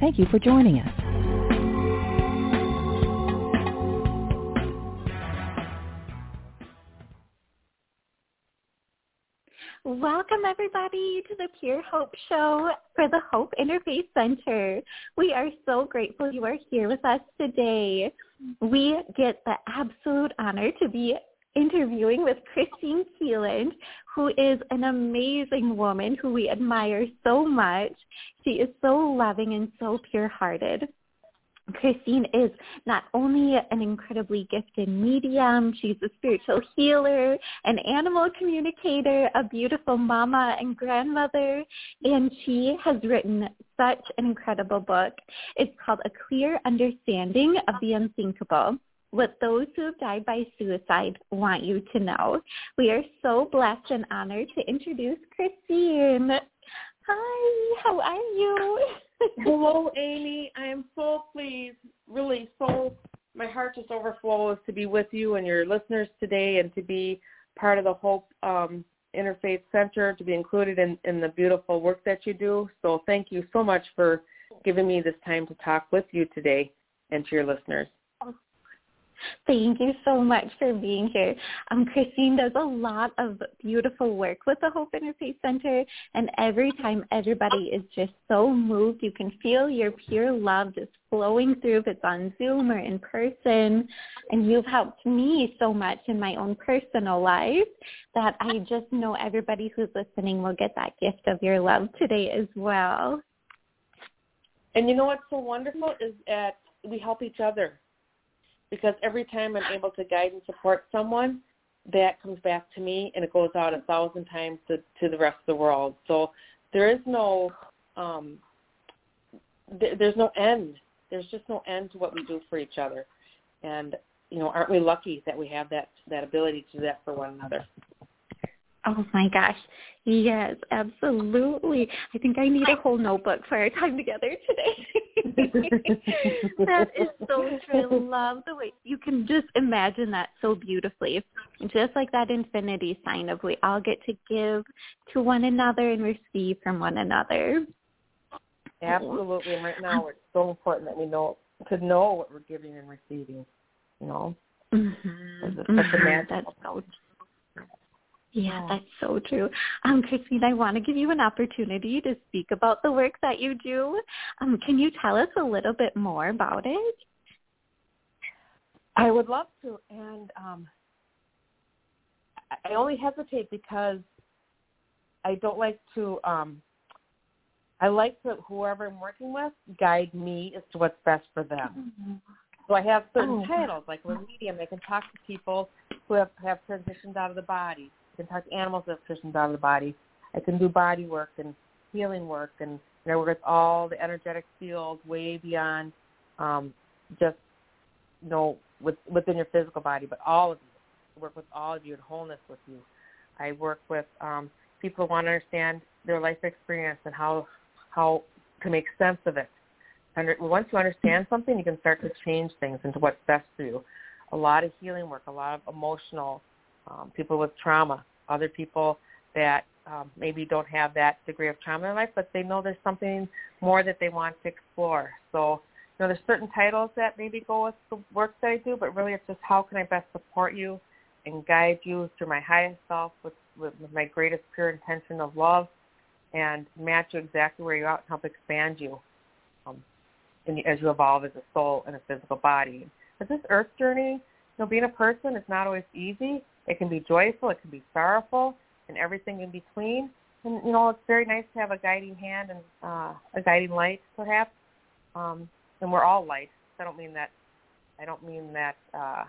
Thank you for joining us. Welcome everybody to the Pure Hope Show for the Hope Interfaith Center. We are so grateful you are here with us today. We get the absolute honor to be interviewing with Kristine Kieland, who is an amazing woman who we admire so much. She is so loving and so pure-hearted. Kristine is not only an incredibly gifted medium, she's a spiritual healer, an animal communicator, a beautiful mama and grandmother, and she has written such an incredible book. It's called A Clear Understanding of the Unthinkable what those who have died by suicide want you to know. We are so blessed and honored to introduce Kristine. Hi, how are you? Hello, Amy. I am so pleased, really so, my heart just overflows to be with you and your listeners today and to be part of the Hope um, Interfaith Center, to be included in, in the beautiful work that you do. So thank you so much for giving me this time to talk with you today and to your listeners. Thank you so much for being here. Um, Kristine does a lot of beautiful work with the Hope Interfaith Center, and every time everybody is just so moved, you can feel your pure love just flowing through if it's on Zoom or in person. And you've helped me so much in my own personal life that I just know everybody who's listening will get that gift of your love today as well. And you know what's so wonderful is that we help each other because every time I'm able to guide and support someone, that comes back to me and it goes out a thousand times to, to the rest of the world. So there is no um, th- there's no end. There's just no end to what we do for each other. And you know, aren't we lucky that we have that that ability to do that for one another? Oh my gosh. Yes, absolutely. I think I need a whole notebook for our time together today. that is so true. I love the way you can just imagine that so beautifully. Just like that infinity sign of we all get to give to one another and receive from one another. Absolutely. And right now it's so important that we know to know what we're giving and receiving. You know? Mm-hmm. Mm-hmm. That's so yeah, that's so true. Um, Kristine, I want to give you an opportunity to speak about the work that you do. Um, can you tell us a little bit more about it? I would love to, and um, I only hesitate because I don't like to. Um, I like to whoever I'm working with guide me as to what's best for them. Mm-hmm. So I have certain oh. titles, like with medium, I can talk to people who have have transitioned out of the body can talk to animals have transitioned out of the body. I can do body work and healing work, and you know, work with all the energetic fields way beyond um, just you know with, within your physical body, but all of you. I work with all of you in wholeness with you. I work with um, people who want to understand their life experience and how how to make sense of it. And once you understand something, you can start to change things into what's best for you. A lot of healing work, a lot of emotional, um, people with trauma, other people that um, maybe don't have that degree of trauma in life, but they know there's something more that they want to explore. So, you know, there's certain titles that maybe go with the work that I do, but really it's just how can I best support you and guide you through my highest self with, with, with my greatest pure intention of love and match you exactly where you're at and help expand you um, in, as you evolve as a soul and a physical body. But this earth journey, you know, being a person is not always easy. It can be joyful, it can be sorrowful, and everything in between. And you know, it's very nice to have a guiding hand and uh, a guiding light, perhaps. Um, and we're all light. I don't mean that. I don't mean that uh,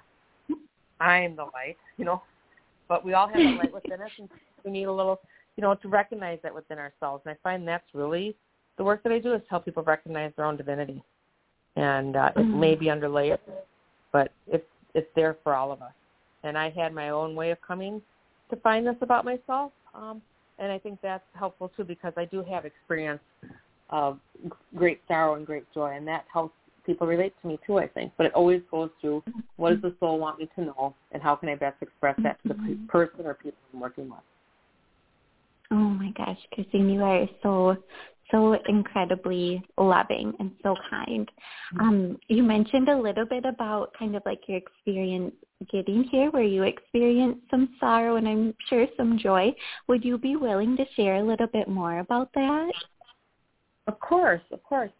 I'm the light, you know. But we all have a light within us, and we need a little, you know, to recognize that within ourselves. And I find that's really the work that I do is help people recognize their own divinity, and uh, mm-hmm. it may be under layers, but it's it's there for all of us. And I had my own way of coming to find this about myself, um, and I think that's helpful too because I do have experience of great sorrow and great joy, and that helps people relate to me too. I think, but it always goes through what does the soul want me to know, and how can I best express that to the mm-hmm. person or people I'm working with. Oh my gosh, Kristine, you are so so incredibly loving and so kind. Mm-hmm. Um, you mentioned a little bit about kind of like your experience getting here where you experienced some sorrow and I'm sure some joy. Would you be willing to share a little bit more about that? Of course, of course.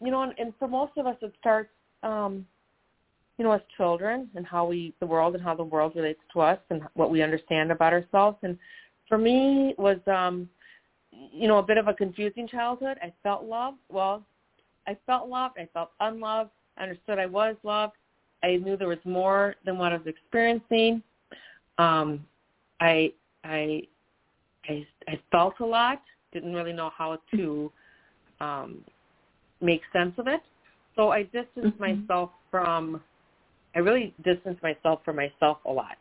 You know, and, and for most of us it starts um you know, as children and how we the world and how the world relates to us and what we understand about ourselves and for me was um you know a bit of a confusing childhood. I felt loved. Well i felt loved. I felt unloved. I understood i was loved. I knew there was more than what i was experiencing. Um i i i i felt a lot. Didn't really know how to um make sense of it. So i distanced mm-hmm. myself from i really distanced myself from myself a lot.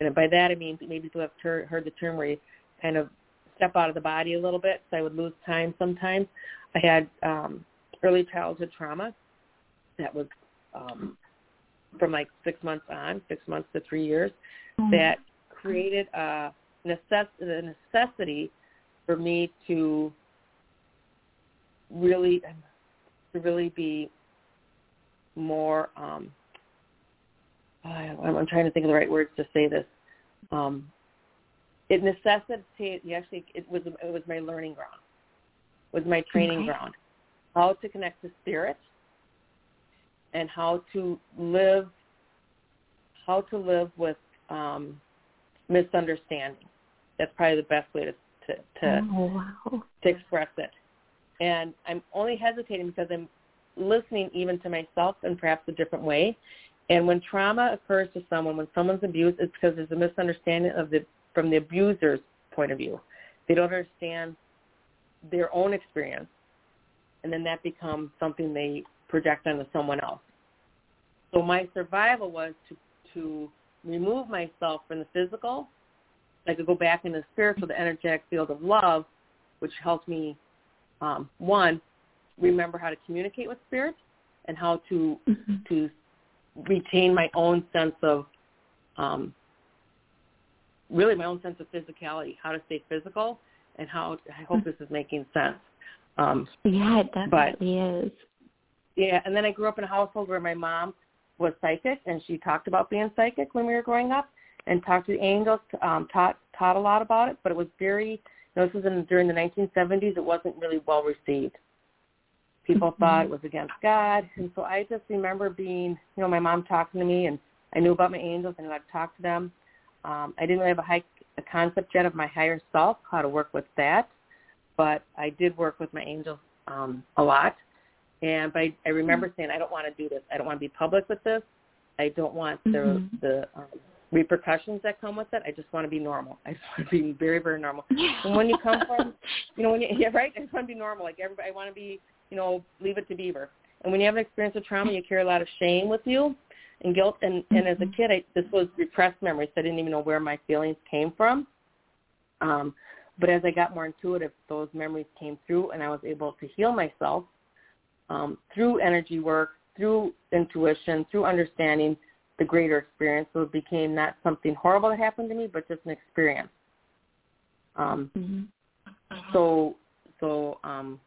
And by that I mean maybe people have ter- heard the term where you kind of step out of the body a little bit. So I would lose time sometimes. I had um, early childhood trauma that was um, from like six months on, six months to three years, mm-hmm. that created a, necess- a necessity for me to really to really be more um I'm trying to think of the right words to say this. Um, it necessitated actually it was it was my learning ground, was my training okay. ground, how to connect to spirit, and how to live, how to live with um, misunderstanding. That's probably the best way to to to, oh, wow. to express it. And I'm only hesitating because I'm listening even to myself in perhaps a different way and when trauma occurs to someone, when someone's abused, it's because there's a misunderstanding of the from the abuser's point of view. They don't understand their own experience, and then that becomes something they project onto someone else. So my survival was to to remove myself from the physical. I could go back into the spiritual, the energetic field of love, which helped me, um, one, remember how to communicate with spirit and how to mm-hmm. to retain my own sense of um, really my own sense of physicality, how to stay physical, and how I hope this is making sense. Um, yeah, it definitely but, is. Yeah, and then I grew up in a household where my mom was psychic, and she talked about being psychic when we were growing up, and talked to the angels, um, taught taught a lot about it. But it was very, you know, this was in, during the 1970s. It wasn't really well received. People mm-hmm. thought it was against God. And so I just remember being, you know, my mom talking to me and I knew about my angels and I'd talk to them. Um, I didn't really have a high a concept yet of my higher self, how to work with that. But I did work with my angels um, a lot. And but I, I remember saying, I don't want to do this. I don't want to be public with this. I don't want the mm-hmm. the um, repercussions that come with it. I just want to be normal. I just want to be very, very normal. and when you come from, you know, when you yeah, right, I just want to be normal. Like everybody, I want to be you know, leave it to Beaver. And when you have an experience of trauma, you carry a lot of shame with you and guilt. And, and as a kid, I, this was repressed memories. So I didn't even know where my feelings came from. Um, but as I got more intuitive, those memories came through, and I was able to heal myself um, through energy work, through intuition, through understanding the greater experience. So it became not something horrible that happened to me, but just an experience. Um, mm-hmm. So, so um,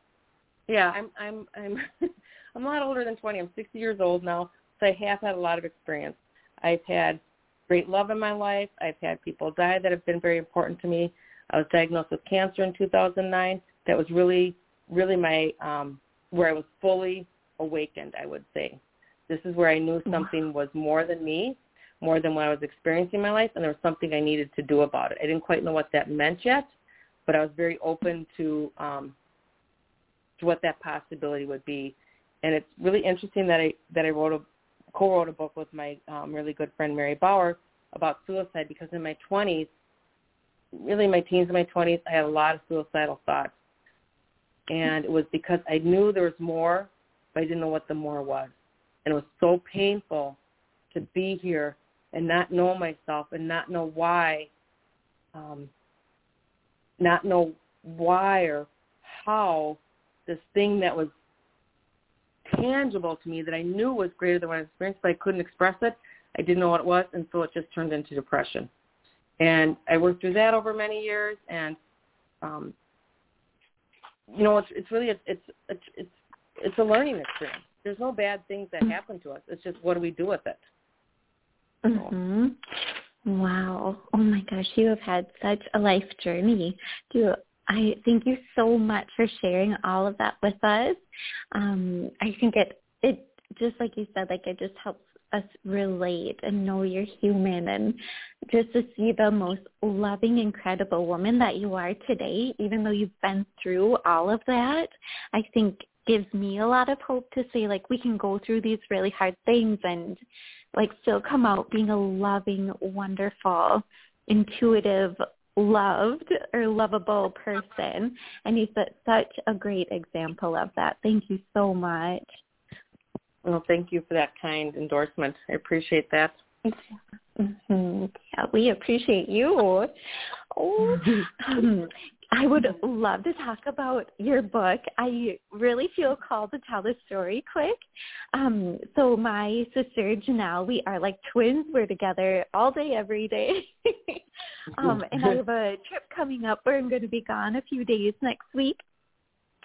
yeah, I'm I'm I'm I'm a lot older than 20. I'm 60 years old now, so I have had a lot of experience. I've had great love in my life. I've had people die that have been very important to me. I was diagnosed with cancer in 2009. That was really really my um where I was fully awakened, I would say. This is where I knew something was more than me, more than what I was experiencing in my life, and there was something I needed to do about it. I didn't quite know what that meant yet, but I was very open to um, to what that possibility would be. And it's really interesting that I that I wrote a co-wrote a book with my um, really good friend Mary Bauer about suicide because in my 20s, really my teens and my 20s, I had a lot of suicidal thoughts. And it was because I knew there was more, but I didn't know what the more was. And it was so painful to be here and not know myself and not know why, um, not know why or how this thing that was tangible to me that I knew was greater than what I experienced, but I couldn't express it. I didn't know what it was, and so it just turned into depression. And I worked through that over many years, and um, you know, it's it's really it's it's it's it's a learning experience. There's no bad things that happen to us. It's just what do we do with it. Mm-hmm. Wow. Oh my gosh, you have had such a life journey. Do I thank you so much for sharing all of that with us. Um, I think it it just like you said, like it just helps us relate and know you're human and just to see the most loving, incredible woman that you are today, even though you've been through all of that, I think gives me a lot of hope to say like we can go through these really hard things and like still come out being a loving, wonderful, intuitive, loved or lovable person. And set such a great example of that. Thank you so much. Well, thank you for that kind endorsement. I appreciate that. Mm-hmm. Yeah, we appreciate you. Oh, um, I would love to talk about your book. I really feel called to tell the story quick. Um, so my sister Janelle, we are like twins. We're together all day, every day. um, and I have a trip coming up where I'm going to be gone a few days next week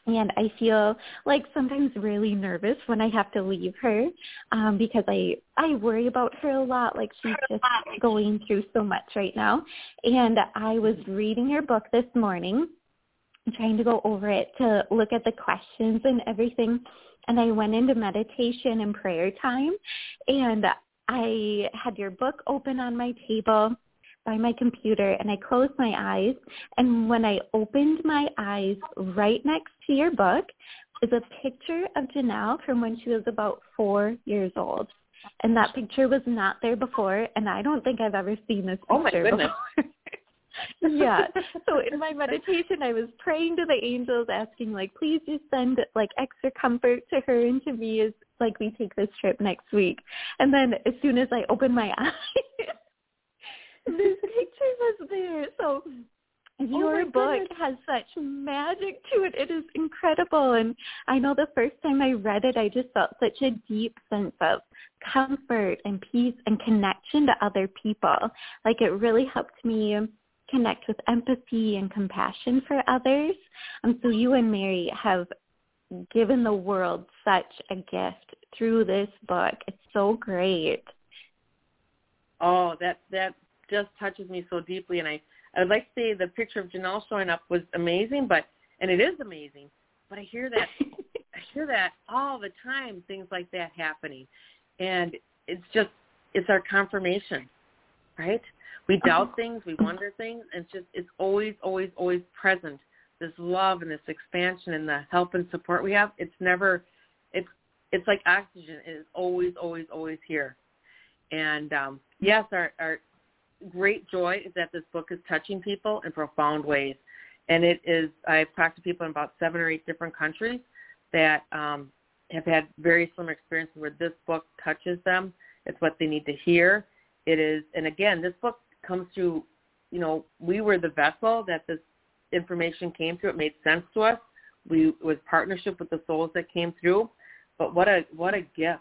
and I feel like sometimes really nervous when I have to leave her um because I I worry about her a lot like she's just going through so much right now. And I was reading her book this morning trying to go over it to look at the questions and everything and I went into meditation and prayer time and I had your book open on my table by my computer and I closed my eyes and when I opened my eyes right next to your book is a picture of Janelle from when she was about four years old. And that picture was not there before and I don't think I've ever seen this picture oh my goodness. before. yeah. So in my meditation, I was praying to the angels, asking like, please just send like extra comfort to her and to me as like we take this trip next week. And then as soon as I opened my eyes, this picture was there. So oh your oh book goodness. has such magic to it. It is incredible. And I know the first time I read it, I just felt such a deep sense of comfort and peace and connection to other people. Like it really helped me connect with empathy and compassion for others. And so you and Mary have given the world such a gift through this book. It's so great. Oh, that that just touches me so deeply, and I I would like to say the picture of Janelle showing up was amazing, but and it is amazing. But I hear that I hear that all the time, things like that happening, and it's just it's our confirmation, right? We doubt things, we wonder things, and it's just it's always always always present. This love and this expansion and the help and support we have. It's never it's it's like oxygen. It is always always always here. And um, yes, our, our great joy is that this book is touching people in profound ways. And it is, I've talked to people in about seven or eight different countries that um, have had very similar experiences where this book touches them. It's what they need to hear. It is, and again, this book comes through, you know, we were the vessel that this information came through. It made sense to us. We it was partnership with the souls that came through. But what a what a gift.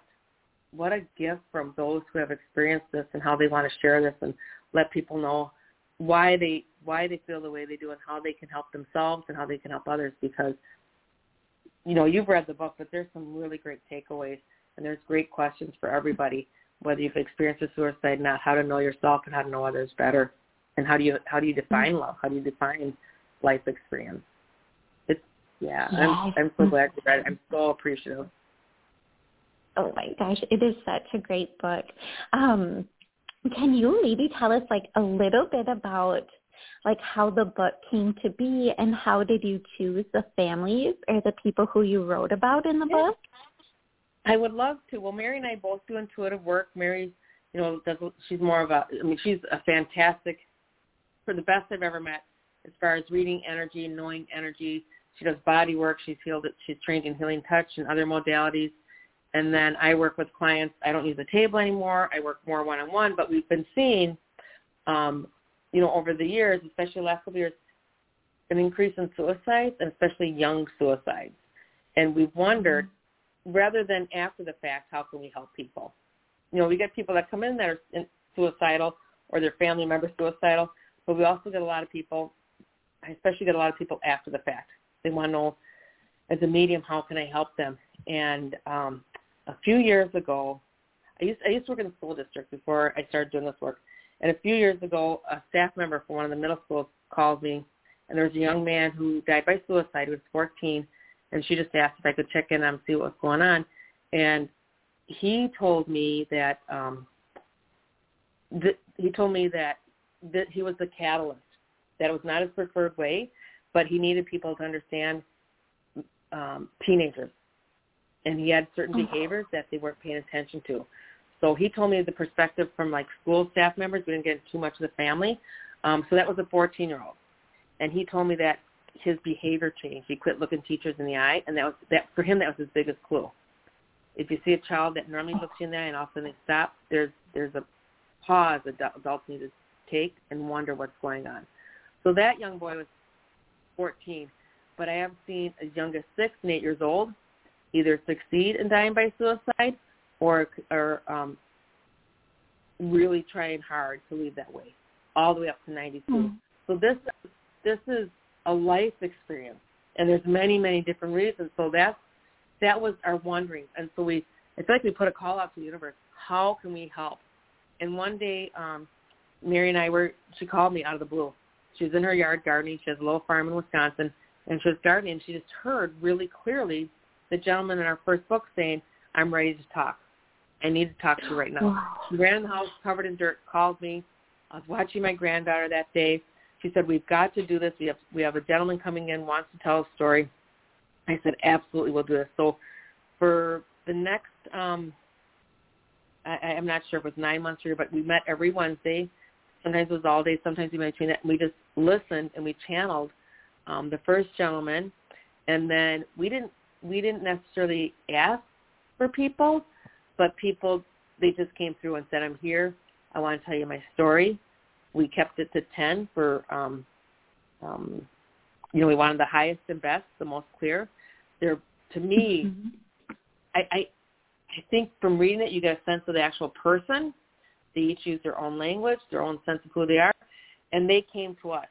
What a gift from those who have experienced this and how they want to share this and let people know why they why they feel the way they do and how they can help themselves and how they can help others because you know you've read the book but there's some really great takeaways and there's great questions for everybody whether you've experienced a suicide or not how to know yourself and how to know others better and how do you how do you define love how do you define life experience it's yeah Yes. i'm i'm so glad you read it i'm so appreciative Oh my gosh, it is such a great book. Um, can you maybe tell us like a little bit about like how the book came to be and how did you choose the families or the people who you wrote about in the book? I would love to. Well, Mary and I both do intuitive work. Mary, you know, does she's more of a. I mean, she's a fantastic, for the best I've ever met, as far as reading energy, knowing energy, She does body work. She's healed. She's trained in healing touch and other modalities. And then I work with clients. I don't use a table anymore. I work more one-on-one. But we've been seeing, um, you know, over the years, especially the last couple of years, an increase in suicides and especially young suicides. And we've wondered, mm-hmm. rather than after the fact, how can we help people? You know, we get people that come in that are suicidal or their family member suicidal, but we also get a lot of people, I especially get a lot of people after the fact. They want to know, as a medium, how can I help them? And um, a few years ago, I used I used to work in the school district before I started doing this work. And a few years ago, a staff member from one of the middle schools called me, and there was a young man who died by suicide. He was 14, and she just asked if I could check in and see what was going on. And he told me that um, th- he told me that that he was the catalyst. That it was not his preferred way, but he needed people to understand um, teenagers and he had certain oh. behaviors that they weren't paying attention to. So he told me the perspective from like school staff members. We didn't get too much of the family. Um, so that was a 14-year-old, and he told me that his behavior changed. He quit looking teachers in the eye, and that was that for him. That was his biggest clue. If you see a child that normally looks you in the eye and all of a sudden they stop, there's there's a pause that adults need to take and wonder what's going on. So that young boy was 14, but I have seen as young as six and eight years old either succeed in dying by suicide or or um, really trying hard to leave that way, all the way up to 92. Mm. So this this is a life experience, and there's many many different reasons. So that's that was our wondering, and so we it's like we put a call out to the universe. How can we help? And one day, um, Mary and I were she called me out of the blue. She was in her yard gardening. She has a little farm in Wisconsin, and she was gardening. And she just heard really clearly the gentleman in our first book saying, I'm ready to talk. I need to talk to you right now. Wow. She ran in the house covered in dirt, called me. I was watching my granddaughter that day. She said, we've got to do this. We have, we have a gentleman coming in, wants to tell a story. I said, absolutely, we'll do this. So for the next, um, I, I'm not sure if it was nine months or, but we met every Wednesday. Sometimes it was all day, sometimes in between that. And we just listened and we channeled um, the first gentleman. And then we didn't we didn't necessarily ask for people, but people they just came through and said, "I'm here. I want to tell you my story." We kept it to ten for, um, um, you know, we wanted the highest and best, the most clear. There, to me, mm-hmm. I, I, I think from reading it, you get a sense of the actual person. They each use their own language, their own sense of who they are, and they came to us,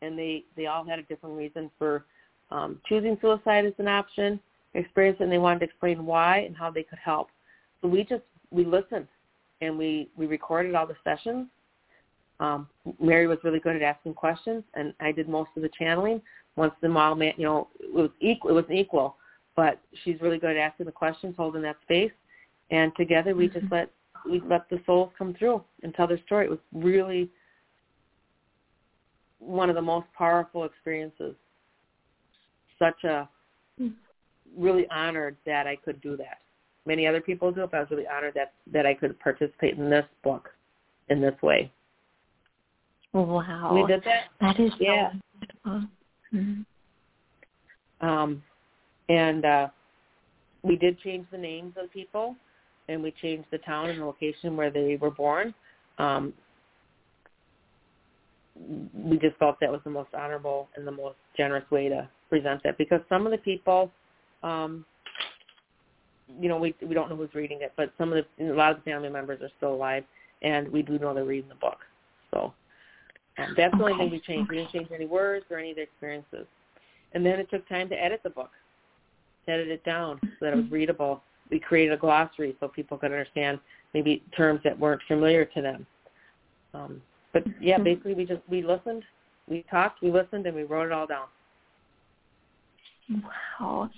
and they they all had a different reason for um, choosing suicide as an option, experience and they wanted to explain why and how they could help. So we just we listened and we we recorded all the sessions. Um, Mary was really good at asking questions, and I did most of the channeling. Once the model, man, you know, it was equal. It was equal, but she's really good at asking the questions, holding that space, and together we mm-hmm. just let we let the souls come through and tell their story. It was really one of the most powerful experiences such a really honored that I could do that. Many other people do but I was really honored that that I could participate in this book in this way. Wow, we did that. That is yeah. So mm-hmm. Um, and uh, we did change the names of people, and we changed the town and the location where they were born. Um, we just felt that was the most honorable and the most generous way to present that because some of the people, um, you know, we we don't know who's reading it, but some of the a lot of the family members are still alive, and we do know they're reading the book. So um, that's the only thing we changed. We didn't change any words or any of the experiences. And then it took time to edit the book, to edit it down so that it was readable. We created a glossary so people could understand maybe terms that weren't familiar to them. Um, but yeah, mm-hmm. basically we just we listened, we talked, we listened, and we wrote it all down. Wow.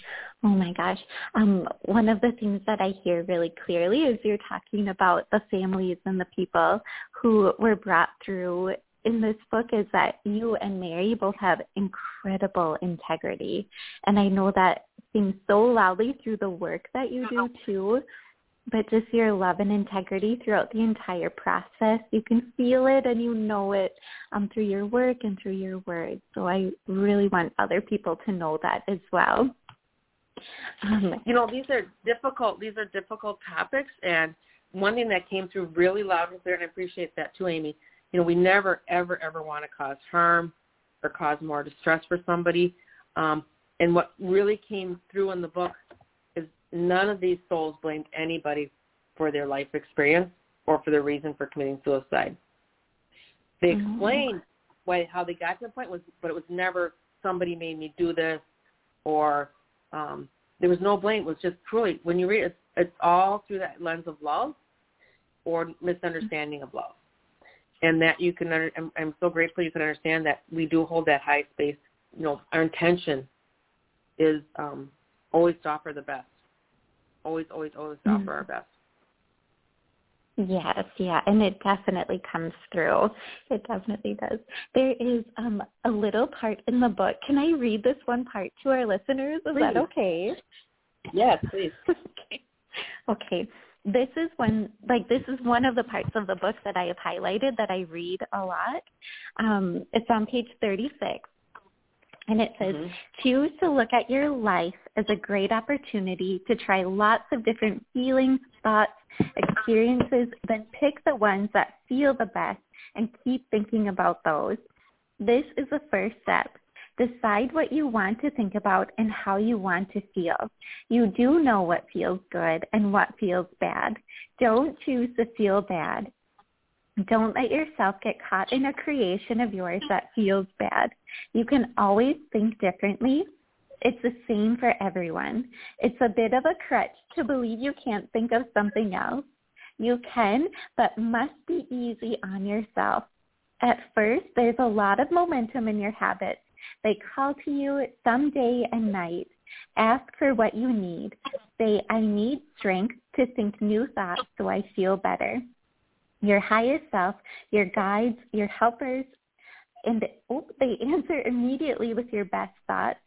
Oh my gosh. Um, one of the things that I hear really clearly is you're talking about the families and the people who were brought through in this book is that you and Mary both have incredible integrity. And I know that seems so loudly through the work that you do too. But just your love and integrity throughout the entire process. You can feel it and you know it um, through your work and through your words. So I really want other people to know that as well. Um, you know, these are difficult. These are difficult topics, and one thing that came through really loud and clear, and I appreciate that too, Amy. You know, we never, ever, ever want to cause harm or cause more distress for somebody. Um, and what really came through in the book none of these souls blamed anybody for their life experience or for their reason for committing suicide. They mm-hmm. explained why how they got to the point was, but it was never somebody made me do this or um, there was no blame. It was just truly when you read it, it's, all through that lens of love or misunderstanding of love, and that you can. I'm, I'm so grateful you can understand that we do hold that high space. You know, our intention is um, always to offer the best. Always, always, always mm-hmm. offer our best. Yes, yeah, and it definitely comes through. It definitely does. There is um, a little part in the book. Can I read this one part to our listeners? Is please. that okay? Yes, please. okay. Okay. This is one like this is one of the parts of the book that I have highlighted that I read a lot. Um, it's on page 36. And it says, mm-hmm. choose to look at your life as a great opportunity to try lots of different feelings, thoughts, experiences, then pick the ones that feel the best and keep thinking about those. This is the first step. Decide what you want to think about and how you want to feel. You do know what feels good and what feels bad. Don't choose to feel bad. Don't let yourself get caught in a creation of yours that feels bad. You can always think differently. It's the same for everyone. It's a bit of a crutch to believe you can't think of something else. You can, but must be easy on yourself. At first, there's a lot of momentum in your habits. They call to you some day and night. Ask for what you need. Say, I need strength to think new thoughts so I feel better. Your highest self, your guides, your helpers, and oh, they answer immediately with your best thoughts.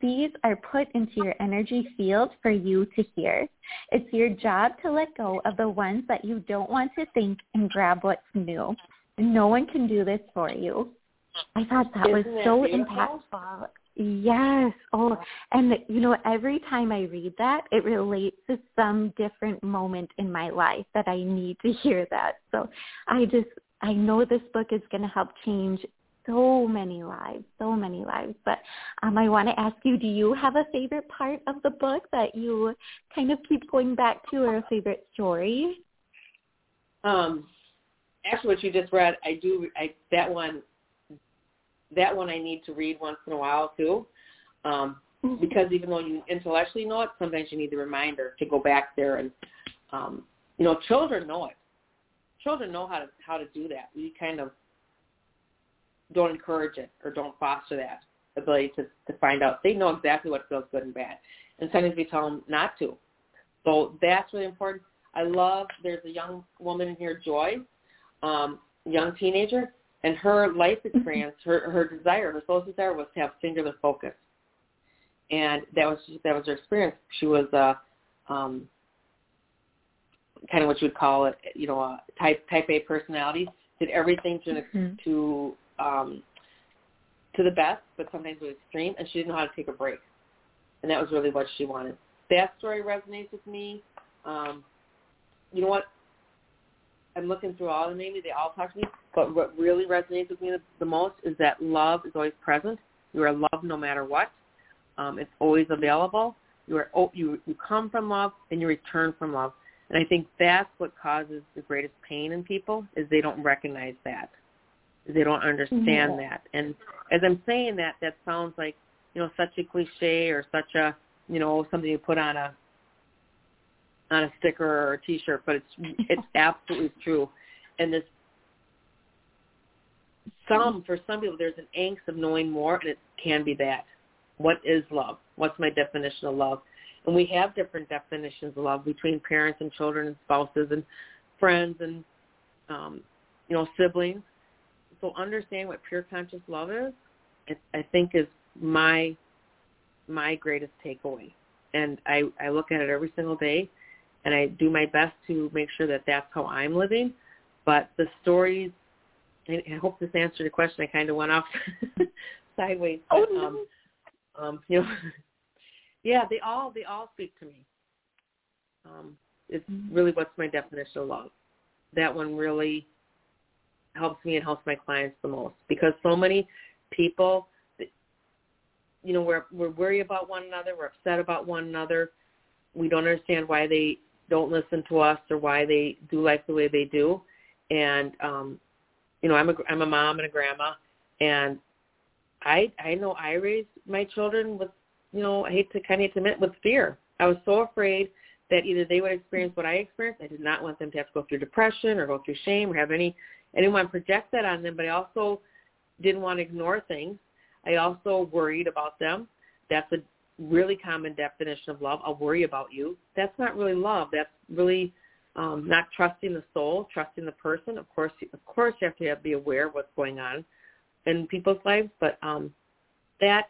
These are put into your energy field for you to hear. It's your job to let go of the ones that you don't want to think and grab what's new. No one can do this for you. I thought that Isn't was so beautiful? impactful. Yes. Oh, and you know, every time I read that, it relates to some different moment in my life that I need to hear that. So I just, I know this book is going to help change so many lives, so many lives. But um, I want to ask you, do you have a favorite part of the book that you kind of keep going back to or a favorite story? Um, actually, what you just read, I do, I, that one that one I need to read once in a while too, um, mm-hmm. because even though you intellectually know it, sometimes you need the reminder to go back there and, um, you know, children know it. Children know how to how to do that. We kind of don't encourage it or don't foster that ability to to find out. They know exactly what feels good and bad, and sometimes we tell them not to. So that's really important. I love. There's a young woman in here, Joy, um, young teenager and her life experience, her her desire, her soul's desire was to have singular focus, and that was that was her experience. She was a um, kind of what you would call it, you know, a type type A personality. Did everything to mm-hmm. to um, to the best, but sometimes to extreme, and she didn't know how to take a break, and that was really what she wanted. That story resonates with me. Um, you know what? I'm looking through all them, maybe they all talk to me, but what really resonates with me the, the most is that love is always present. You are loved no matter what. Um, it's always available. You are oh, you you come from love and you return from love. And I think that's what causes the greatest pain in people is they don't recognize that. They don't understand mm-hmm. that. And as I'm saying that, that sounds like you know such a cliche or such a you know something you put on a on a sticker or a T-shirt, but it's it's absolutely true. And this some for some people there's an angst of knowing more, and it can be that. What is love? What's my definition of love? And we have different definitions of love between parents and children and spouses and friends and um, you know siblings. So understanding what pure conscious love is, it, I think is my my greatest takeaway. And I I look at it every single day and I do my best to make sure that that's how I'm living. But the stories, I hope this answered your question. I kind of went off sideways. Oh, but, no. um, um, you know, yeah, they all they all speak to me. Um, it's really what's my definition of love. That one really helps me and helps my clients the most because so many people, you know, we're we're worried about one another, we're upset about one another, we don't understand why they don't listen to us or why they do life the way they do, and um, you know, I'm a I'm a mom and a grandma, and I I know I raised my children with you know I hate to kind of admit with fear. I was so afraid that either they would experience what I experienced. I did not want them to have to go through depression or go through shame or have any. To project that on them, but I also didn't want to ignore things. I also worried about them. That's a really common definition of love. I'll worry about you. That's not really love. That's really um, not trusting the soul, trusting the person. Of course, of course, you have to have, be aware of what's going on in people's lives, but um, that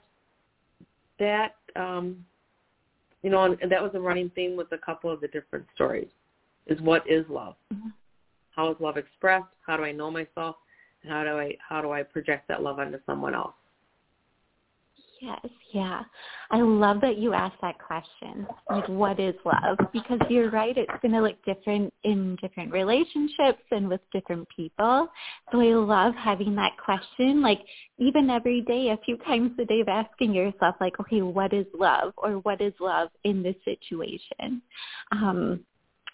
that um, you know, and that was a running theme with a couple of the different stories. Is what is love? Mm-hmm. How is love expressed? How do I know myself? And how do I how do I project that love onto someone else? Yes, yeah. I love that you asked that question. Like, what is love? Because you're right, it's going to look different in different relationships and with different people. So I love having that question, like even every day, a few times a day of asking yourself, like, okay, what is love? Or what is love in this situation? Um,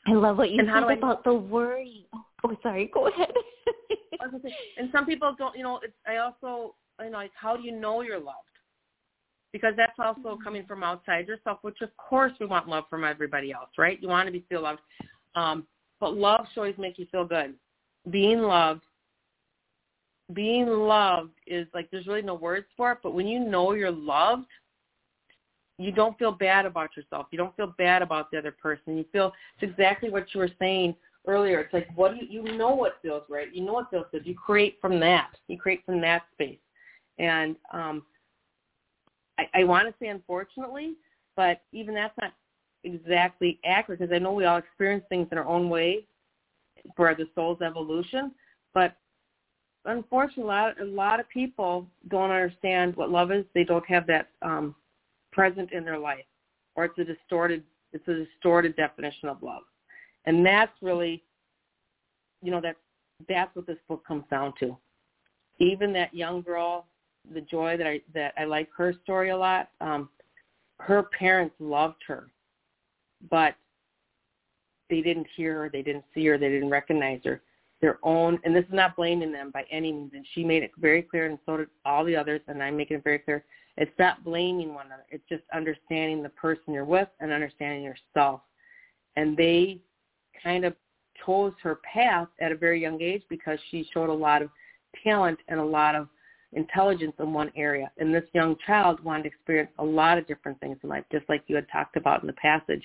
I love what you And said do I- about the worry. Oh, oh, sorry, go ahead. I was say, and some people don't. You know, it's, I also, you know, like how do you know you're loved? Because that's also coming from outside yourself, which of course we want love from everybody else, right? You want to be feel loved, um, but love should always make you feel good. Being loved, being loved is like there's really no words for it. But when you know you're loved, you don't feel bad about yourself. You don't feel bad about the other person. You feel it's exactly what you were saying earlier. It's like what do you you know what feels right. You know what feels good. You create from that. You create from that space. And um I, I want to say unfortunately, but even that's not exactly accurate because I know we all experience things in our own way for the soul's evolution. But unfortunately, a lot, a lot of people don't understand what love is. They don't have that um, present in their life, or it's a distorted, it's a distorted definition of love, and that's really, you know, that that's what this book comes down to. Even that young girl, the joy that I that I like her story a lot. Um, her parents loved her, but they didn't hear her, they didn't see her, they didn't recognize her. Their own, and this is not blaming them by any means. And she made it very clear, and so did all the others. And I'm making it very clear. It's not blaming one another. It's just understanding the person you're with and understanding yourself. And they kind of chose her path at a very young age because she showed a lot of talent and a lot of intelligence in one area. And this young child wanted to experience a lot of different things in life, just like you had talked about in the passage.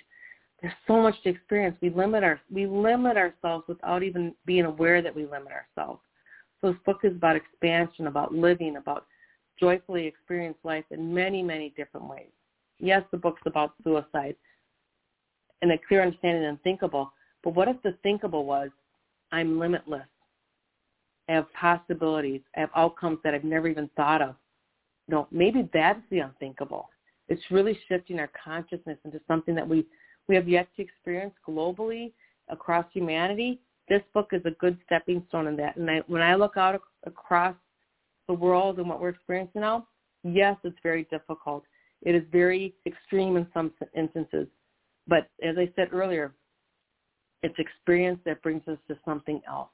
There's so much to experience. We limit our we limit ourselves without even being aware that we limit ourselves. So this book is about expansion, about living, about joyfully experience life in many, many different ways. Yes, the book's about suicide and a clear understanding of unthinkable. But what if the thinkable was, I'm limitless. Have possibilities. I have outcomes that I've never even thought of. No, maybe that's the unthinkable. It's really shifting our consciousness into something that we, we have yet to experience globally across humanity. This book is a good stepping stone in that. And I, when I look out ac- across the world and what we're experiencing now, yes, it's very difficult. It is very extreme in some instances. But as I said earlier, it's experience that brings us to something else.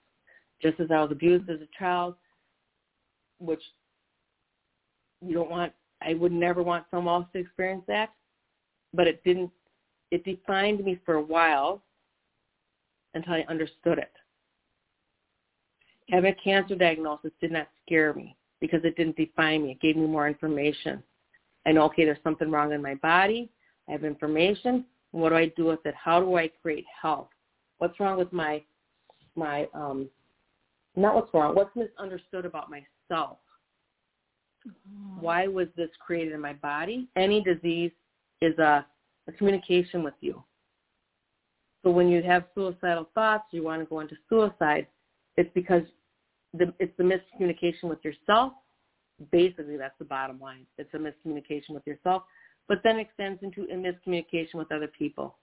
Just as I was abused as a child, which you don't want, I would never want someone else to experience that, but it didn't, it defined me for a while until I understood it. Having a cancer diagnosis did not scare me because it didn't define me. It gave me more information. I know, okay, there's something wrong in my body. I have information. What do I do with it? How do I create health? What's wrong with my, my, um, not what's wrong, what's misunderstood about myself? Mm-hmm. Why was this created in my body? Any disease is a, a communication with you. So when you have suicidal thoughts, you want to go into suicide, it's because the, it's the miscommunication with yourself. Basically, that's the bottom line. It's a miscommunication with yourself, but then extends into a miscommunication with other people.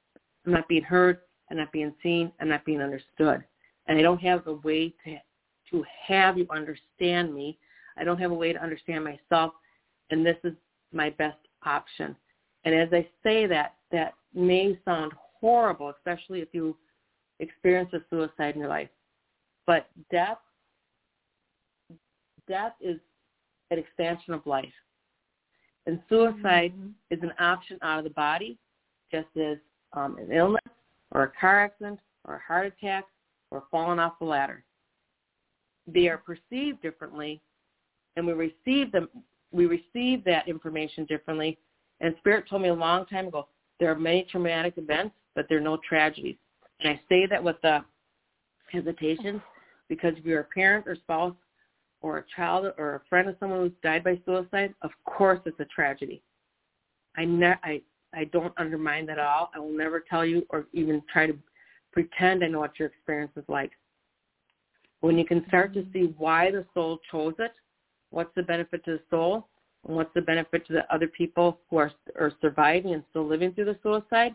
I'm not being heard. I'm not being seen. I'm not being understood. And I don't have a way to to have you understand me. I don't have a way to understand myself, and this is my best option. And as I say that, that may sound horrible, especially if you experience a suicide in your life. But death, death is an expansion of life. And suicide mm-hmm. is an option out of the body, just as um, an illness or a car accident or a heart attack or falling off the ladder. They are perceived differently, and we receive them. We receive that information differently. And Spirit told me a long time ago, there are many traumatic events but there are no tragedies. And I say that with the hesitation because if you're a parent or spouse or a child or a friend of someone who's died by suicide, of course it's a tragedy. I ne- I I don't undermine that at all. I will never tell you or even try to pretend I know what your experience is like. When you can start to see why the soul chose it, what's the benefit to the soul, and what's the benefit to the other people who are, are surviving and still living through the suicide,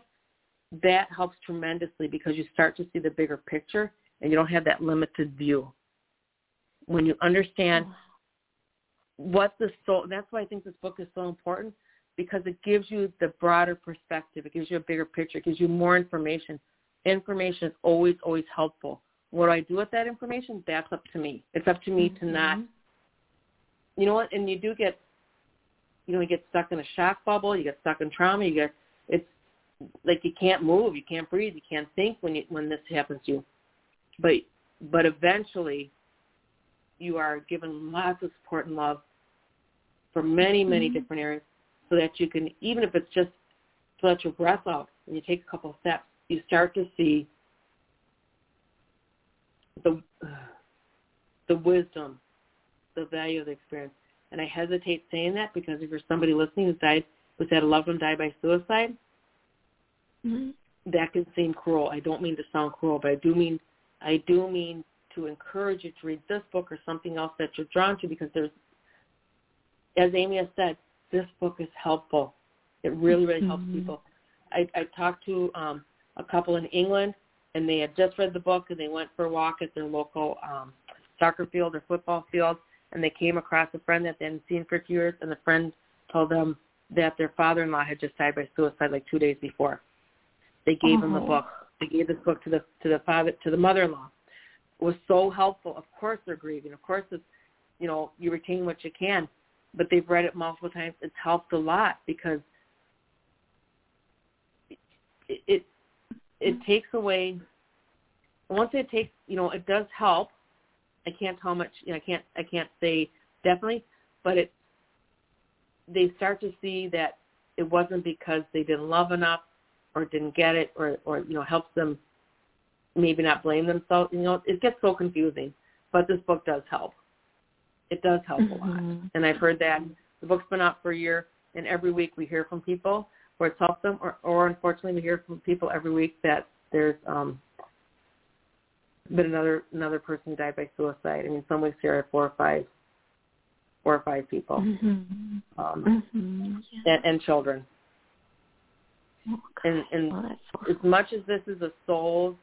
that helps tremendously because you start to see the bigger picture and you don't have that limited view. When you understand what the soul, that's why I think this book is so important because it gives you the broader perspective. It gives you a bigger picture. It gives you more information. Information is always, always helpful. What do I do with that information? That's up to me. It's up to me mm-hmm. to not, you know what, and you do get, you know, you get stuck in a shock bubble. You get stuck in trauma. You get, it's like you can't move, you can't breathe, you can't think when you when this happens to you. But but eventually you are given lots of support and love for many, many mm-hmm. different areas so that you can even if it's just to let your breath out and you take a couple of steps, you start to see the the wisdom, the value of the experience. And I hesitate saying that because if you're somebody listening who's died who's had a loved one die by suicide, mm-hmm. that can seem cruel. I don't mean to sound cruel, but I do mean I do mean to encourage you to read this book or something else that you're drawn to because there's, as Amy has said, this book is helpful. It really, really helps mm-hmm. people. I, I talked to um, a couple in England, and they had just read the book, and they went for a walk at their local um, soccer field or football field, and they came across a friend that they hadn't seen for a few years, and the friend told them that their father-in-law had just died by suicide like two days before. They gave uh-huh. him the book. They gave this book to the to the father to the mother-in-law. It was so helpful. Of course they're grieving. Of course it's you know you retain what you can, but they've read it multiple times. It's helped a lot because it it, it takes away. Once it takes, you know, it does help. I can't tell much. You know, I can't. I can't say definitely, but it. They start to see that it wasn't because they didn't love enough or didn't get it or or you know helps them maybe not blame themselves you know it gets so confusing but this book does help it does help mm-hmm. a lot mm-hmm. and i've heard that the book's been out for a year and every week we hear from people where it's helped them or or unfortunately we hear from people every week that there's um been another another person who died by suicide i mean some weeks here are four or five four or five people mm-hmm. um mm-hmm. yeah. and, and children Oh, and and well, as much as this is a soul,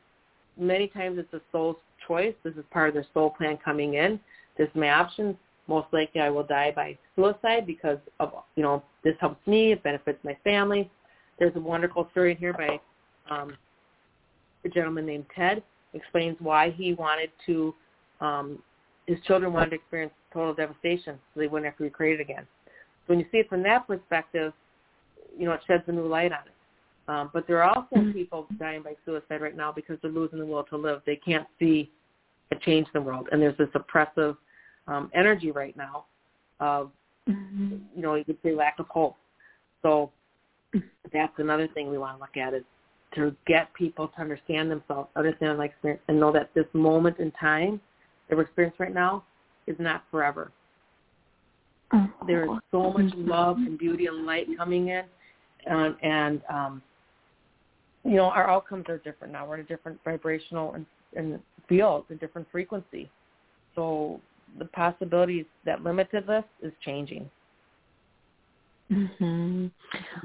many times it's a soul's choice. This is part of their soul plan coming in. This is my option. Most likely I will die by suicide because of, you know, this helps me. It benefits my family. There's a wonderful story in here by um, a gentleman named Ted. Explains why he wanted to, um, his children wanted to experience total devastation so they wouldn't have to be created again. So when you see it from that perspective, you know, it sheds a new light on it. Um, but there are also mm-hmm. people dying by suicide right now because they're losing the will to live. They can't see a change in the world, and there's this oppressive um, energy right now of, mm-hmm. you know, you could say lack of hope. So that's another thing we want to look at is to get people to understand themselves, understand their experience, and know that this moment in time that we're experiencing right now is not forever. Oh. There is so much love and beauty and light coming in, um, and um, you know, our outcomes are different now. We're in a different vibrational and, and field, a different frequency. So the possibilities that limited us is changing. Mhm.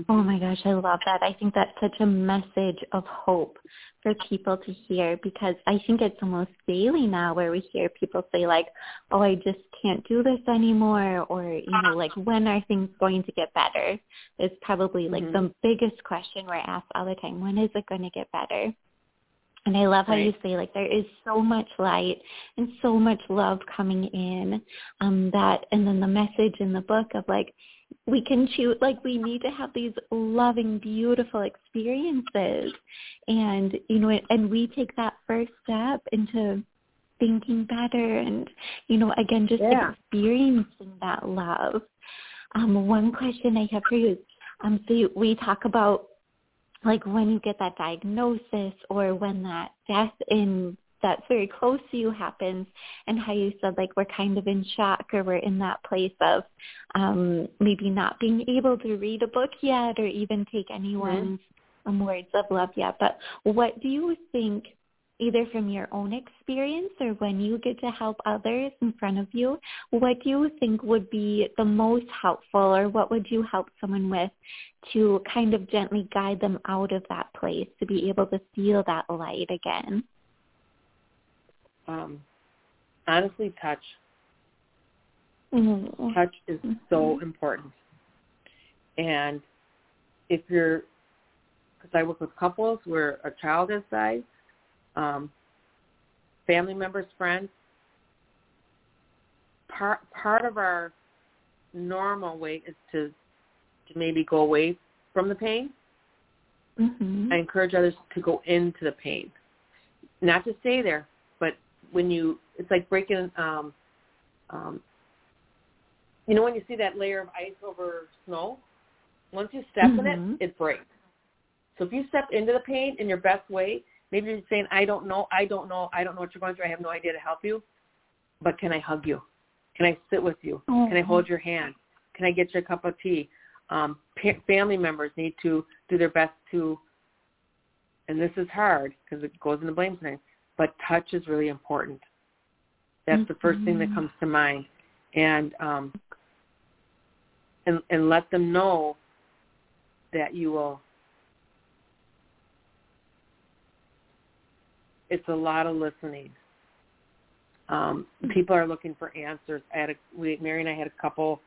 Oh my gosh, I love that. I think that's such a message of hope for people to hear because I think it's almost daily now where we hear people say like, "Oh, I just can't do this anymore," or you know, like, "When are things going to get better?" It's probably like mm-hmm. the biggest question we're asked all the time. When is it going to get better? And I love how right. you say like there is so much light and so much love coming in. Um that and then the message in the book of like we can choose like we need to have these loving beautiful experiences and you know and we take that first step into thinking better and you know again just yeah. experiencing that love um one question i have for you is um so we talk about like when you get that diagnosis or when that death in that's very close to you happens and how you said like we're kind of in shock or we're in that place of um maybe not being able to read a book yet or even take anyone's mm-hmm. um, words of love yet but what do you think either from your own experience or when you get to help others in front of you, what do you think would be the most helpful or what would you help someone with to kind of gently guide them out of that place to be able to feel that light again? um, honestly, touch. Mm-hmm. Touch is mm-hmm. so important. And if you're, because I work with couples where a child has died, um, family members, friends, part part of our normal way is to to maybe go away from the pain. Mm-hmm. I encourage others to go into the pain, not to stay there, But when you it's like breaking um um you know when you see that layer of ice over snow once you step mm-hmm. in it mm-hmm. it breaks so if you step into the pain in your best way maybe you're saying i don't know i don't know i don't know what you're going through i have no idea to help you but can i hug you can i sit with you mm-hmm. can i hold your hand can i get you a cup of tea um pa- family members need to do their best to and this is hard because it goes into blame thing but touch is really important. That's mm-hmm. the first thing that mm-hmm. comes to mind, and um, and and let them know that you will. It's a lot of listening. Um, people are looking for answers. I had a, we, Mary and I had a couple